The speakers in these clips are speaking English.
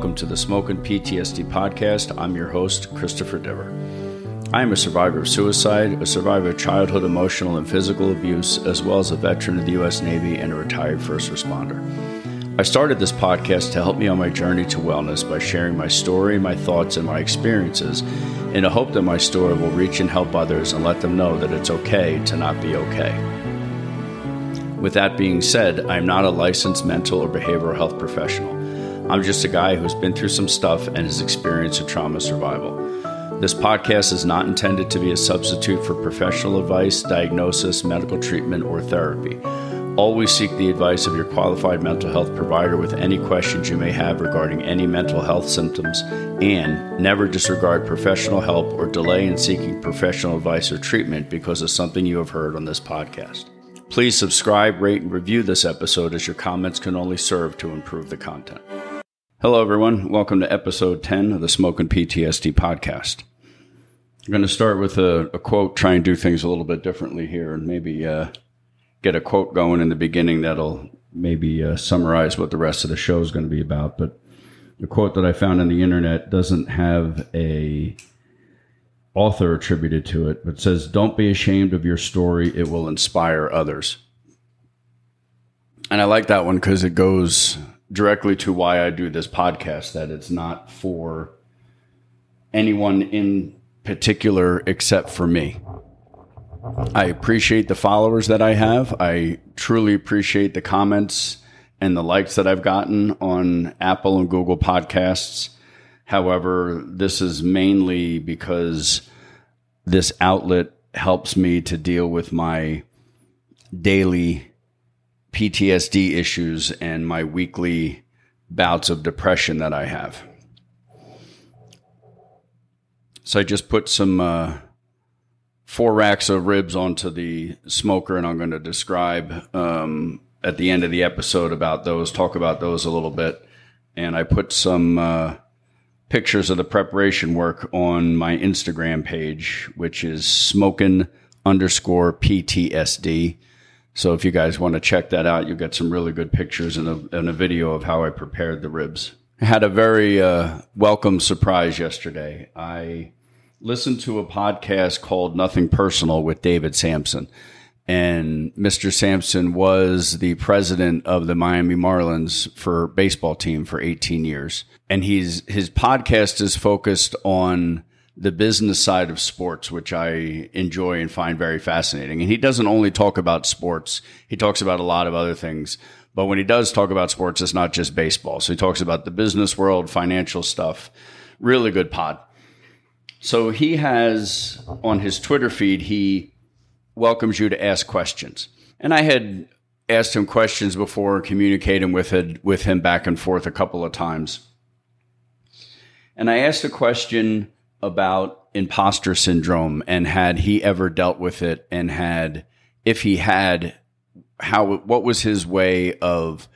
welcome to the Smoking PTSD podcast. I'm your host, Christopher Diver. I am a survivor of suicide, a survivor of childhood emotional and physical abuse, as well as a veteran of the U.S. Navy and a retired first responder. I started this podcast to help me on my journey to wellness by sharing my story, my thoughts, and my experiences in a hope that my story will reach and help others and let them know that it's okay to not be okay. With that being said, I am not a licensed mental or behavioral health professional. I'm just a guy who's been through some stuff and has experienced a trauma survival. This podcast is not intended to be a substitute for professional advice, diagnosis, medical treatment, or therapy. Always seek the advice of your qualified mental health provider with any questions you may have regarding any mental health symptoms, and never disregard professional help or delay in seeking professional advice or treatment because of something you have heard on this podcast. Please subscribe, rate, and review this episode as your comments can only serve to improve the content. Hello, everyone. Welcome to episode 10 of the Smoking PTSD podcast. I'm going to start with a, a, quote, try and do things a little bit differently here, and maybe uh, get a quote going in the beginning that'll maybe uh, summarize what the rest of the show is going to be about. But the quote that I found on the internet doesn't have a author attributed to it, but says, Don't be ashamed of your story, it will inspire others. And I like that one because it goes directly to why I do this podcast, that it's not for anyone in particular except for me. I appreciate the followers that I have. I truly appreciate the comments and the likes that I've gotten on Apple and Google podcasts. However, this is mainly because this outlet helps me to deal with my daily PTSD issues and my weekly bouts of depression that I have. So I just put some uh, four racks of ribs onto the smoker, and I'm going to describe um, at the end of the episode about those, talk about those a little bit. And I put some uh, pictures of the preparation work on my Instagram page, which is smoking underscore PTSD. So if you guys want to check that out, you'll get some really good pictures and a, and a video of how I prepared the ribs. I had a very uh, welcome surprise yesterday. I listened to a podcast called Nothing Personal with David Samson. and Mr. Samson was the president of the Miami Marlins for baseball team for 18 years. And he's his podcast is focused on the business side of sports, which I enjoy and find very fascinating. And he doesn't only talk about sports, he talks about a lot of other things. But when he does talk about sports, it's not just baseball. So he talks about the business world, financial stuff. Really good pod. So he has on his Twitter feed, he welcomes you to ask questions. And I had asked him questions before, communicating with it, with him back and forth a couple of times. And I asked a question about imposter syndrome and had he ever dealt with it and had if he had how what was his way of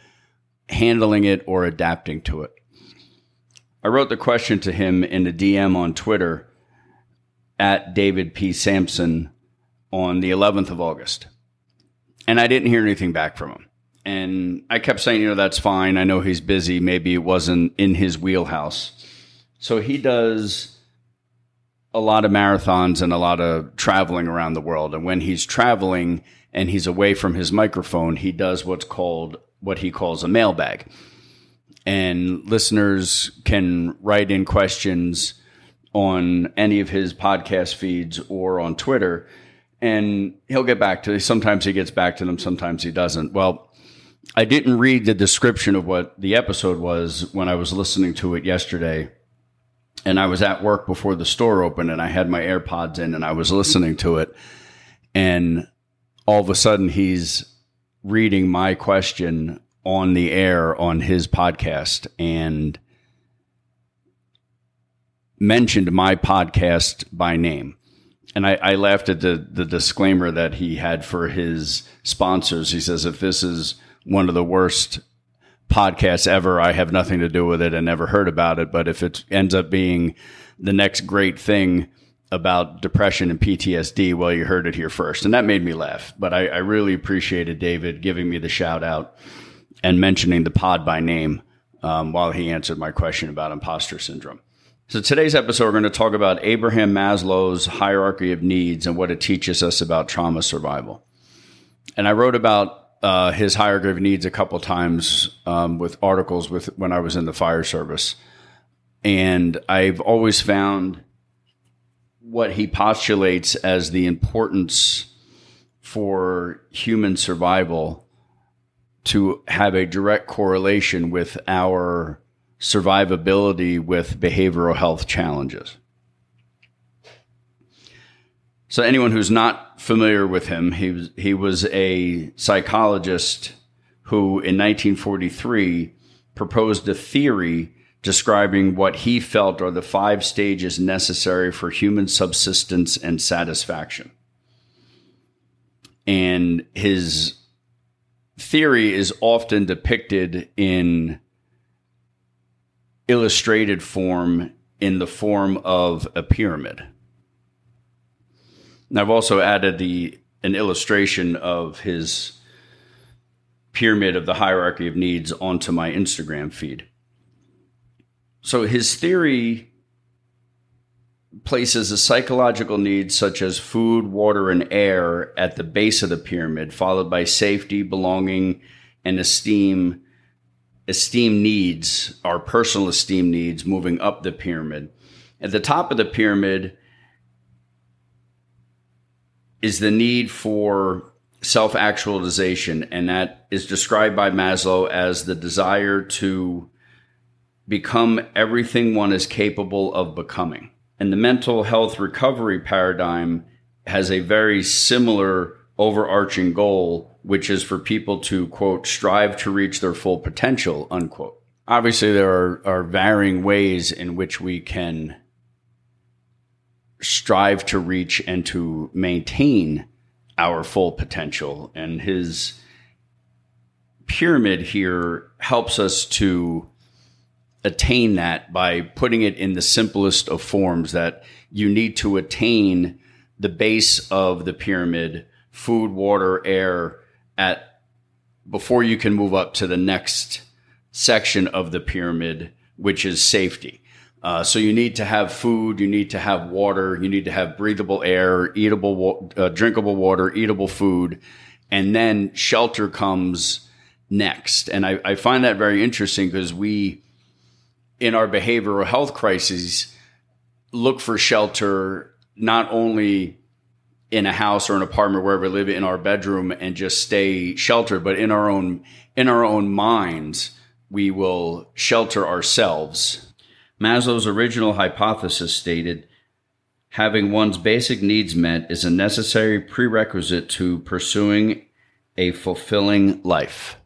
handling it or adapting to it. I wrote the question to him in a DM on Twitter at David P. Samson on the 11th of August. And I didn't hear anything back from him. And I kept saying, you know, that's fine. I know he's busy. Maybe it wasn't in his wheelhouse. So he does a lot of marathons and a lot of traveling around the world. And when he's traveling and he's away from his microphone, he does what's called what he calls a mailbag. And listeners can write in questions on any of his podcast feeds or on Twitter and he'll get back to them. sometimes he gets back to them sometimes he doesn't well i didn't read the description of what the episode was when i was listening to it yesterday and i was at work before the store opened and i had my airpods in and i was listening to it and all of a sudden he's reading my question on the air on his podcast and mentioned my podcast by name and I, I, laughed at the, the disclaimer that he had for his sponsors. He says, if this is one of the worst podcasts ever, I have nothing to do with it and never heard about it. But if it ends up being the next great thing about depression and PTSD, well, you heard it here first. And that made me laugh. But I, I really appreciated David giving me the shout out and mentioning the pod by name. um, while he answered my question about imposter syndrome. So today's episode, we're going to talk about Abraham Maslow's hierarchy of needs and what it teaches us about trauma survival. And I wrote about uh, his hierarchy of needs a couple times um, with articles with when I was in the fire service, and I've always found what he postulates as the importance for human survival to have a direct correlation with our survivability with behavioral health challenges. So anyone who's not familiar with him, he was he was a psychologist who in 1943 proposed a theory describing what he felt are the five stages necessary for human subsistence and satisfaction. And his theory is often depicted in illustrated form in the form of a pyramid. I've also added the an illustration of his pyramid of the hierarchy of needs onto my Instagram feed. So his theory places the psychological needs such as food, water, and air at the base of the pyramid, followed by safety, belonging, and esteem esteem needs, our personal esteem needs, moving up the pyramid. At the top of the pyramid is the need for self actualization, and that is described by Maslow as the desire to become everything one is capable of becoming. And the mental health recovery paradigm has a very similar overarching goal which is for people to quote strive to reach their full potential unquote obviously there are, are varying ways in which we can strive to reach and to maintain our full potential and his pyramid here helps us to attain that by putting it in the simplest of forms that you need to attain the base of the pyramid food water air at before you can move up to the next section of the pyramid, which is safety. Uh, so you need to have food, you need to have water, you need to have breathable air, eatable, uh, drinkable water, eatable food, and then shelter comes next. And I, I find that very interesting because we, in our behavioral health crises, look for shelter not only in a house or an apartment wherever we live in our bedroom and just stay sheltered but in our own in our own minds we will shelter ourselves maslow's original hypothesis stated having one's basic needs met is a necessary prerequisite to pursuing a fulfilling life.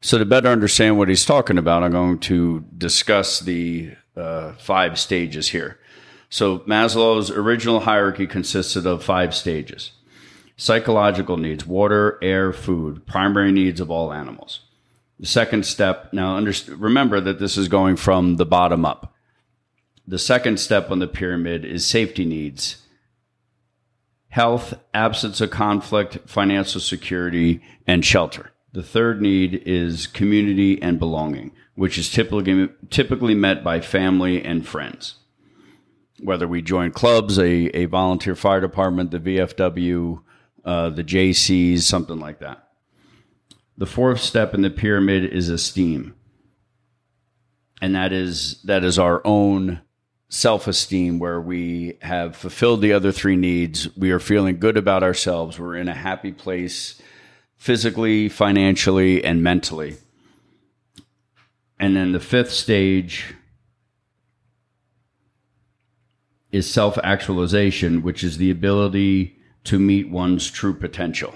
So to better understand what he's talking about i'm going to discuss the uh, five stages here. So Maslow's original hierarchy consisted of five stages. Psychological needs, water, air, food, primary needs of all animals. The second step, now remember that this is going from the bottom up. The second step on the pyramid is safety needs health, absence of conflict, financial security, and shelter. The third need is community and belonging, which is typically, typically met by family and friends whether we join clubs, a, a volunteer fire department, the VFW, uh, the JCs, something like that. The fourth step in the pyramid is esteem. And that is that is our own self-esteem where we have fulfilled the other three needs. We are feeling good about ourselves. We're in a happy place physically, financially, and mentally. And then the fifth stage is self actualization, which is the ability to meet one's true potential.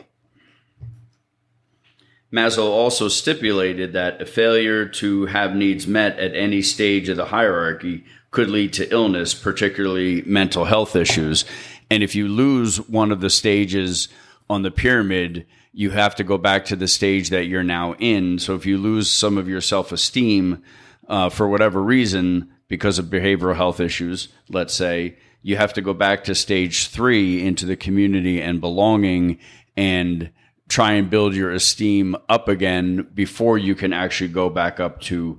Maslow also stipulated that a failure to have needs met at any stage of the hierarchy could lead to illness, particularly mental health issues. And if you lose one of the stages on the pyramid, you have to go back to the stage that you're now in. So if you lose some of your self esteem uh, for whatever reason, because of behavioral health issues, let's say, you have to go back to stage three into the community and belonging and try and build your esteem up again before you can actually go back up to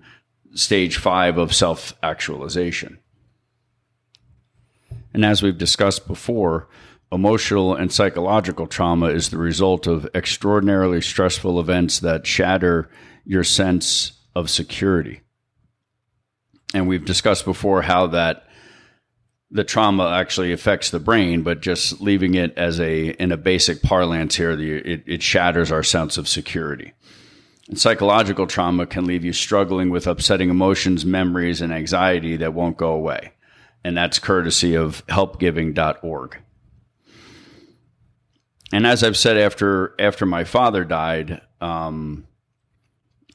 stage five of self actualization. And as we've discussed before, emotional and psychological trauma is the result of extraordinarily stressful events that shatter your sense of security. And we've discussed before how that the trauma actually affects the brain, but just leaving it as a in a basic parlance here, the, it, it shatters our sense of security. And psychological trauma can leave you struggling with upsetting emotions, memories, and anxiety that won't go away and that's courtesy of helpguide.org. And as I've said after after my father died, um,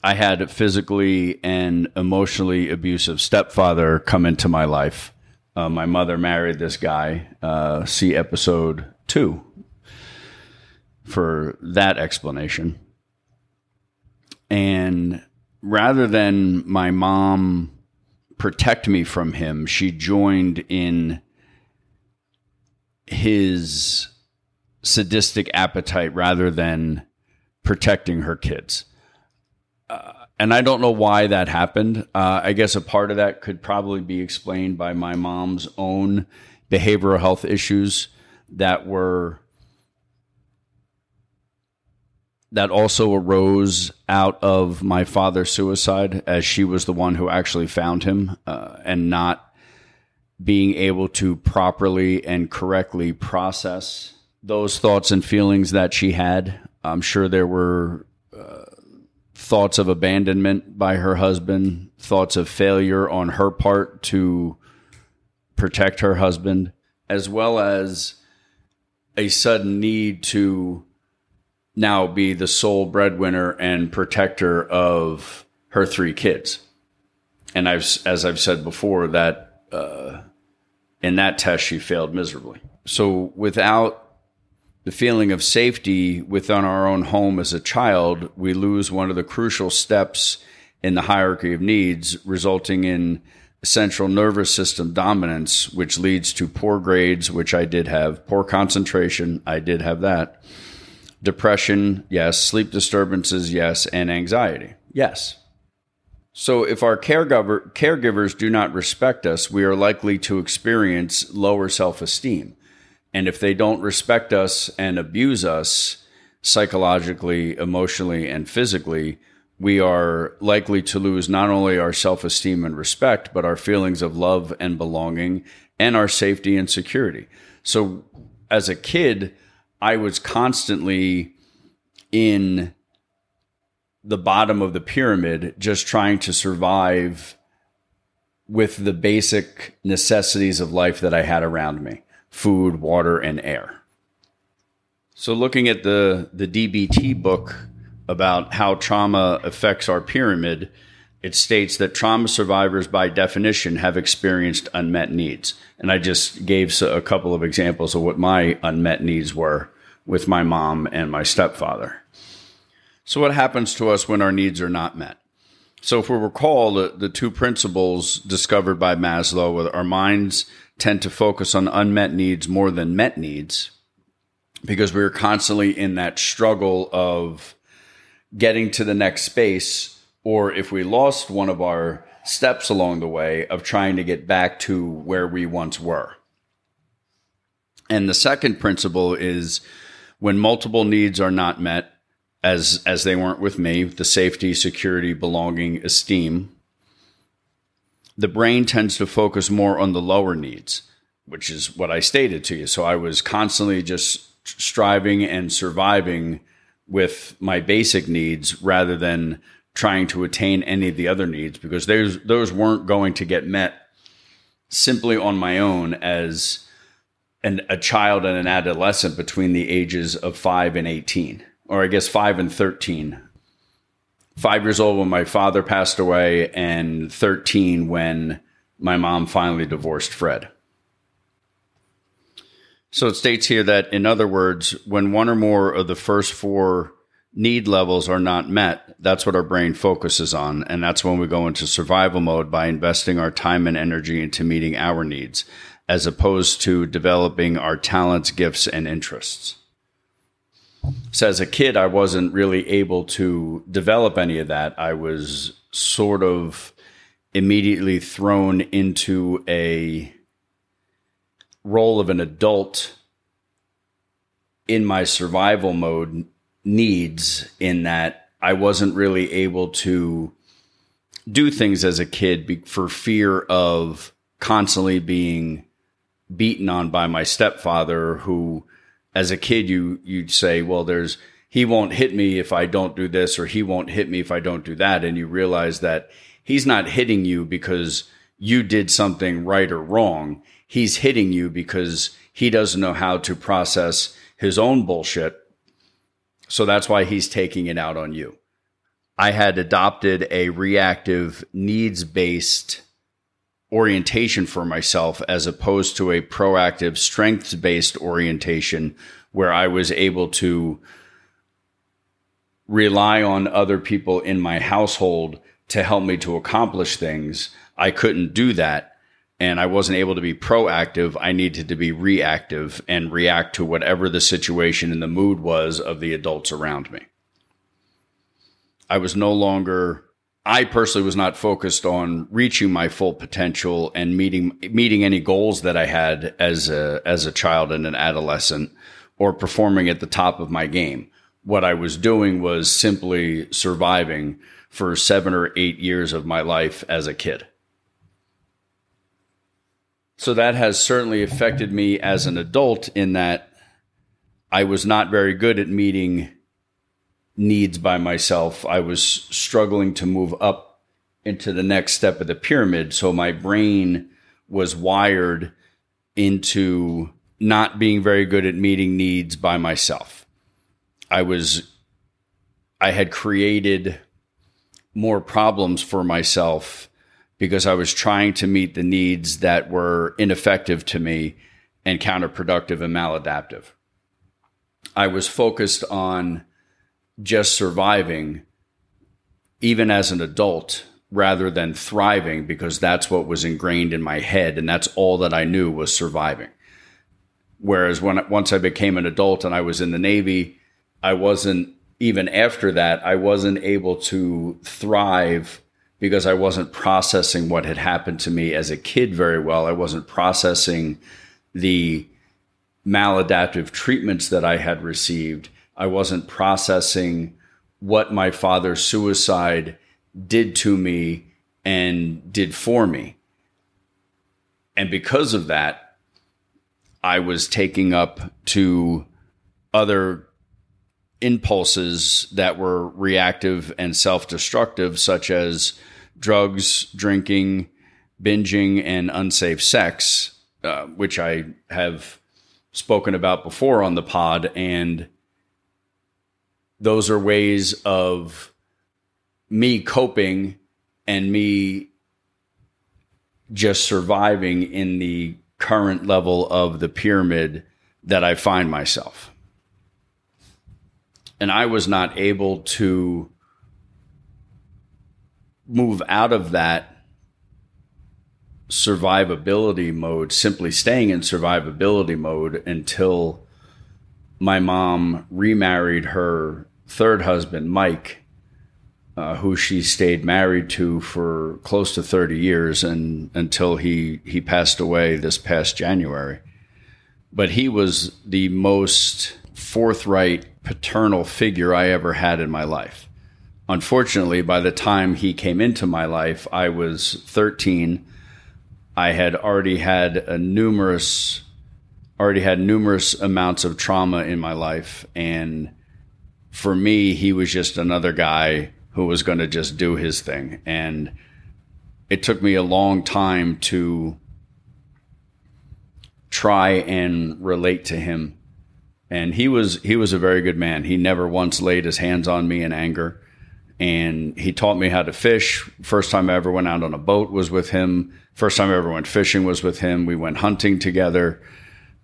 I had a physically and emotionally abusive stepfather come into my life. Uh, my mother married this guy. Uh, see episode two for that explanation. And rather than my mom protect me from him, she joined in his sadistic appetite rather than protecting her kids. And I don't know why that happened. Uh, I guess a part of that could probably be explained by my mom's own behavioral health issues that were that also arose out of my father's suicide, as she was the one who actually found him, uh, and not being able to properly and correctly process those thoughts and feelings that she had. I'm sure there were thoughts of abandonment by her husband, thoughts of failure on her part to protect her husband, as well as a sudden need to now be the sole breadwinner and protector of her three kids. And I've, as I've said before, that uh, in that test she failed miserably. So without the feeling of safety within our own home as a child, we lose one of the crucial steps in the hierarchy of needs, resulting in central nervous system dominance, which leads to poor grades, which I did have, poor concentration, I did have that Depression, yes. Sleep disturbances, yes. And anxiety, yes. So if our caregiver, caregivers do not respect us, we are likely to experience lower self esteem. And if they don't respect us and abuse us psychologically, emotionally, and physically, we are likely to lose not only our self esteem and respect, but our feelings of love and belonging and our safety and security. So as a kid, I was constantly in the bottom of the pyramid, just trying to survive with the basic necessities of life that I had around me food, water, and air. So, looking at the, the DBT book about how trauma affects our pyramid, it states that trauma survivors, by definition, have experienced unmet needs. And I just gave a couple of examples of what my unmet needs were with my mom and my stepfather. So, what happens to us when our needs are not met? So, if we recall the, the two principles discovered by Maslow, our minds tend to focus on unmet needs more than met needs because we are constantly in that struggle of getting to the next space or if we lost one of our steps along the way of trying to get back to where we once were. And the second principle is when multiple needs are not met, as as they weren't with me, the safety, security, belonging, esteem, the brain tends to focus more on the lower needs, which is what I stated to you. So I was constantly just striving and surviving with my basic needs rather than trying to attain any of the other needs because those those weren't going to get met simply on my own as an, a child and an adolescent between the ages of 5 and 18 or I guess 5 and 13 5 years old when my father passed away and 13 when my mom finally divorced Fred so it states here that in other words when one or more of the first four need levels are not met, that's what our brain focuses on. And that's when we go into survival mode by investing our time and energy into meeting our needs, as opposed to developing our talents, gifts, and interests. So as a kid, I wasn't really able to develop any of that. I was sort of immediately thrown into a role of an adult in my survival mode needs in that I wasn't really able to do things as a kid for fear of constantly being beaten on by my stepfather who as a kid you you'd say well there's he won't hit me if I don't do this or he won't hit me if I don't do that. And you realize that he's not hitting you because you did something right or wrong. He's hitting you because he doesn't know how to process his own bullshit. So that's why he's taking it out on you. I had adopted a reactive needs based orientation for myself as opposed to a proactive strengths based orientation where I was able to rely on other people in my household to help me to accomplish things. I couldn't do that. And I wasn't able to be proactive. I needed to be reactive and react to whatever the situation and the mood was of the adults around me. I was no longer I personally was not focused on reaching my full potential and meeting meeting any goals that I had as a as a child and an adolescent or performing at the top of my game. What I was doing was simply surviving for 7 or 8 years of my life as a kid. So that has certainly affected me as an adult in that I was not very good at meeting needs by myself. I was struggling to move up into the next step of the pyramid. So my brain was wired into not being very good at meeting needs by myself. I was, I had created more problems for myself because I was trying to meet the needs that were ineffective to me and counterproductive and maladaptive. I was focused on just surviving, even as an adult, rather than thriving, because that's what was ingrained in my head. And that's all that I knew was surviving. Whereas when once I became an adult and I was in the Navy, I wasn't even after that, I wasn't able to thrive because I wasn't processing what had happened to me as a kid very well. I wasn't processing the maladaptive treatments that I had received. I wasn't processing what my father's suicide did to me and did for me. And because of that, I was taking up to other impulses that were reactive and self destructive, such as drugs, drinking, binging, and unsafe sex, uh, which I have spoken about before on the pod. And those are ways of me coping and me just surviving in the current level of the pyramid that I find myself. And I was not able to move out of that survivability mode, simply staying in survivability mode until my mom remarried her third husband, Mike, uh, who she stayed married to for close to 30 years and until he, he passed away this past January. But he was the most forthright paternal figure I ever had in my life. Unfortunately, by the time he came into my life, I was 13. I had already had a numerous already had numerous amounts of trauma in my life and for me, he was just another guy who was going to just do his thing. And it took me a long time to try and relate to him. And he was he was a very good man. He never once laid his hands on me in anger. And he taught me how to fish. First time I ever went out on a boat was with him. First time I ever went fishing was with him. We went hunting together.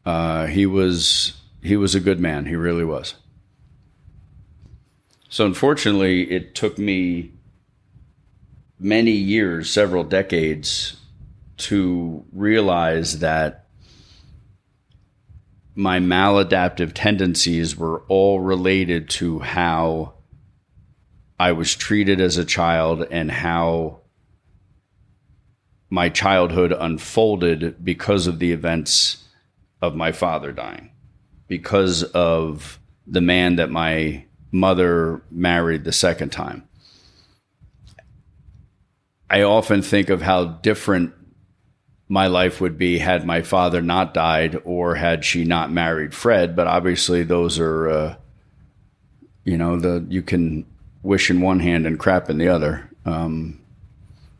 Uh, he was he was a good man. He really was. So unfortunately, it took me many years, several decades, to realize that my maladaptive tendencies were all related to how I was treated as a child and how my childhood unfolded because of the events of my father dying, because of the man that my mother married the second time. I often think of how different my life would be had my father not died or had she not married Fred. But obviously, those are, uh, you know, the you can wish in one hand and crap in the other. Um,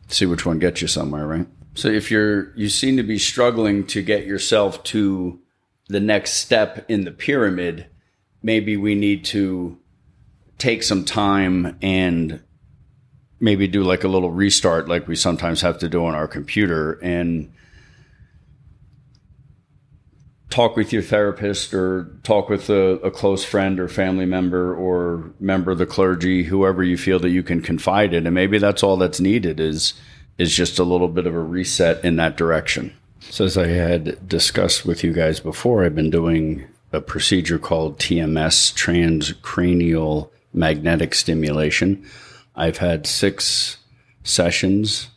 see which one gets you somewhere, right? So if you're you seem to be struggling to get yourself to the next step in the pyramid, maybe we need to take some time and maybe do like a little restart like we sometimes have to do on our computer and talk with your therapist or talk with a, a, close friend or family member or member of the clergy whoever you feel that you can confide in. And maybe that's all that's needed is is just a little bit of a reset in that direction. So as i had discussed with you guys before i've been doing a procedure called tms transcranial magnetic stimulation I've had six sessions.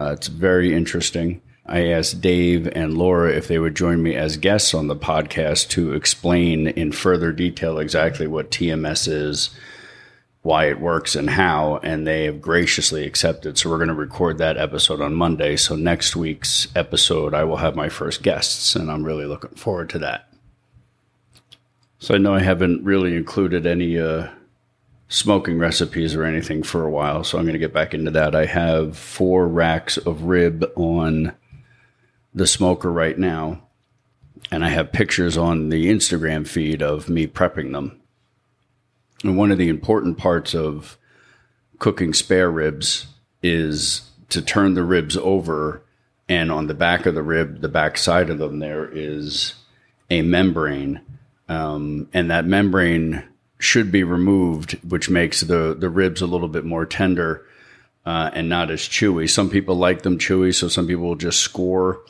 Uh, it's very interesting. I asked Dave and Laura if they would join me as guests on the podcast to explain in further detail exactly what TMS is, why it works, and how. And they have graciously accepted. So we're going to record that episode on Monday. So next week's episode, I will have my first guests, and I'm really looking forward to that. So I know I haven't really included any. Uh, smoking recipes or anything for a while, so I'm going to get back into that. I have four racks of rib on the smoker right now, and I have pictures on the Instagram feed of me prepping them. And one of the important parts of cooking spare ribs is to turn the ribs over, and on the back of the rib, the back side of them, there is a membrane. Um, and that membrane should be removed, which makes the the ribs a little bit more tender uh, and not as chewy. Some people like them chewy, so some people will just score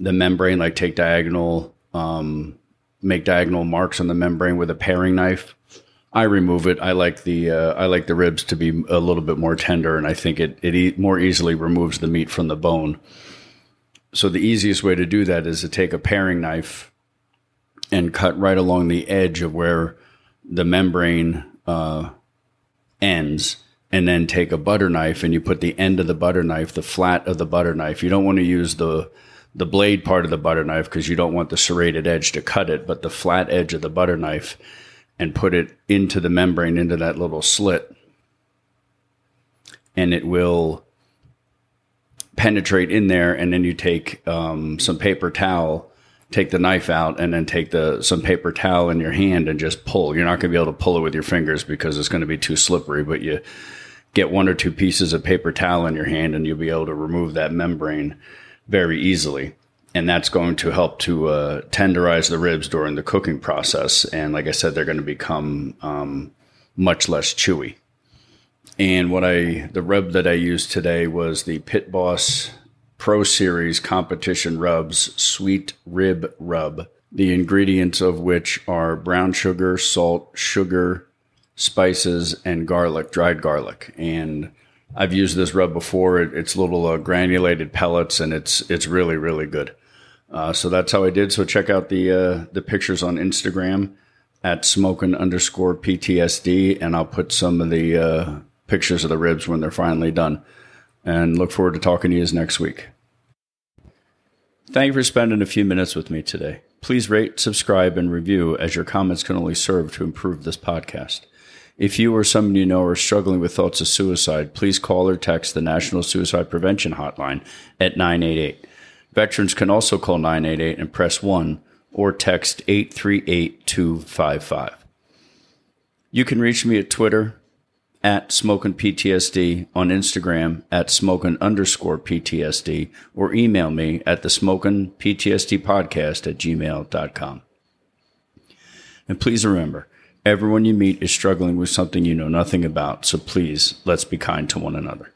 the membrane, like take diagonal, um, make diagonal marks on the membrane with a paring knife. I remove it. I like the uh, I like the ribs to be a little bit more tender, and I think it it e- more easily removes the meat from the bone. So the easiest way to do that is to take a paring knife and cut right along the edge of where the membrane uh, ends and then take a butter knife and you put the end of the butter knife, the flat of the butter knife. You don't want to use the the blade part of the butter knife because you don't want the serrated edge to cut it, but the flat edge of the butter knife and put it into the membrane into that little slit. And it will penetrate in there and then you take um, some paper towel take the knife out and then take the some paper towel in your hand and just pull. You're not going to be able to pull it with your fingers because it's going to be too slippery, but you get one or two pieces of paper towel in your hand and you'll be able to remove that membrane very easily. And that's going to help to uh, tenderize the ribs during the cooking process. And like I said, they're going to become um, much less chewy. And what I, the rub that I used today was the Pit Boss Pro Series competition rubs sweet rib rub, the ingredients of which are brown sugar, salt, sugar, spices, and garlic, dried garlic. And I've used this rub before. It, it's little uh, granulated pellets, and it's it's really really good. Uh, so that's how I did. So check out the uh, the pictures on Instagram at smoking underscore PTSD, and I'll put some of the uh, pictures of the ribs when they're finally done and look forward to talking to you next week. Thank you for spending a few minutes with me today. Please rate, subscribe, and review as your comments can only serve to improve this podcast. If you or someone you know are struggling with thoughts of suicide, please call or text the National Suicide Prevention Hotline at 988. Veterans can also call 988 and press 1 or text 838 255. You can reach me at Twitter at smoking PTSD on Instagram at smoking underscore PTSD or email me at the smoking PTSD podcast at gmail.com. And please remember, everyone you meet is struggling with something you know nothing about. So please, let's be kind to one another.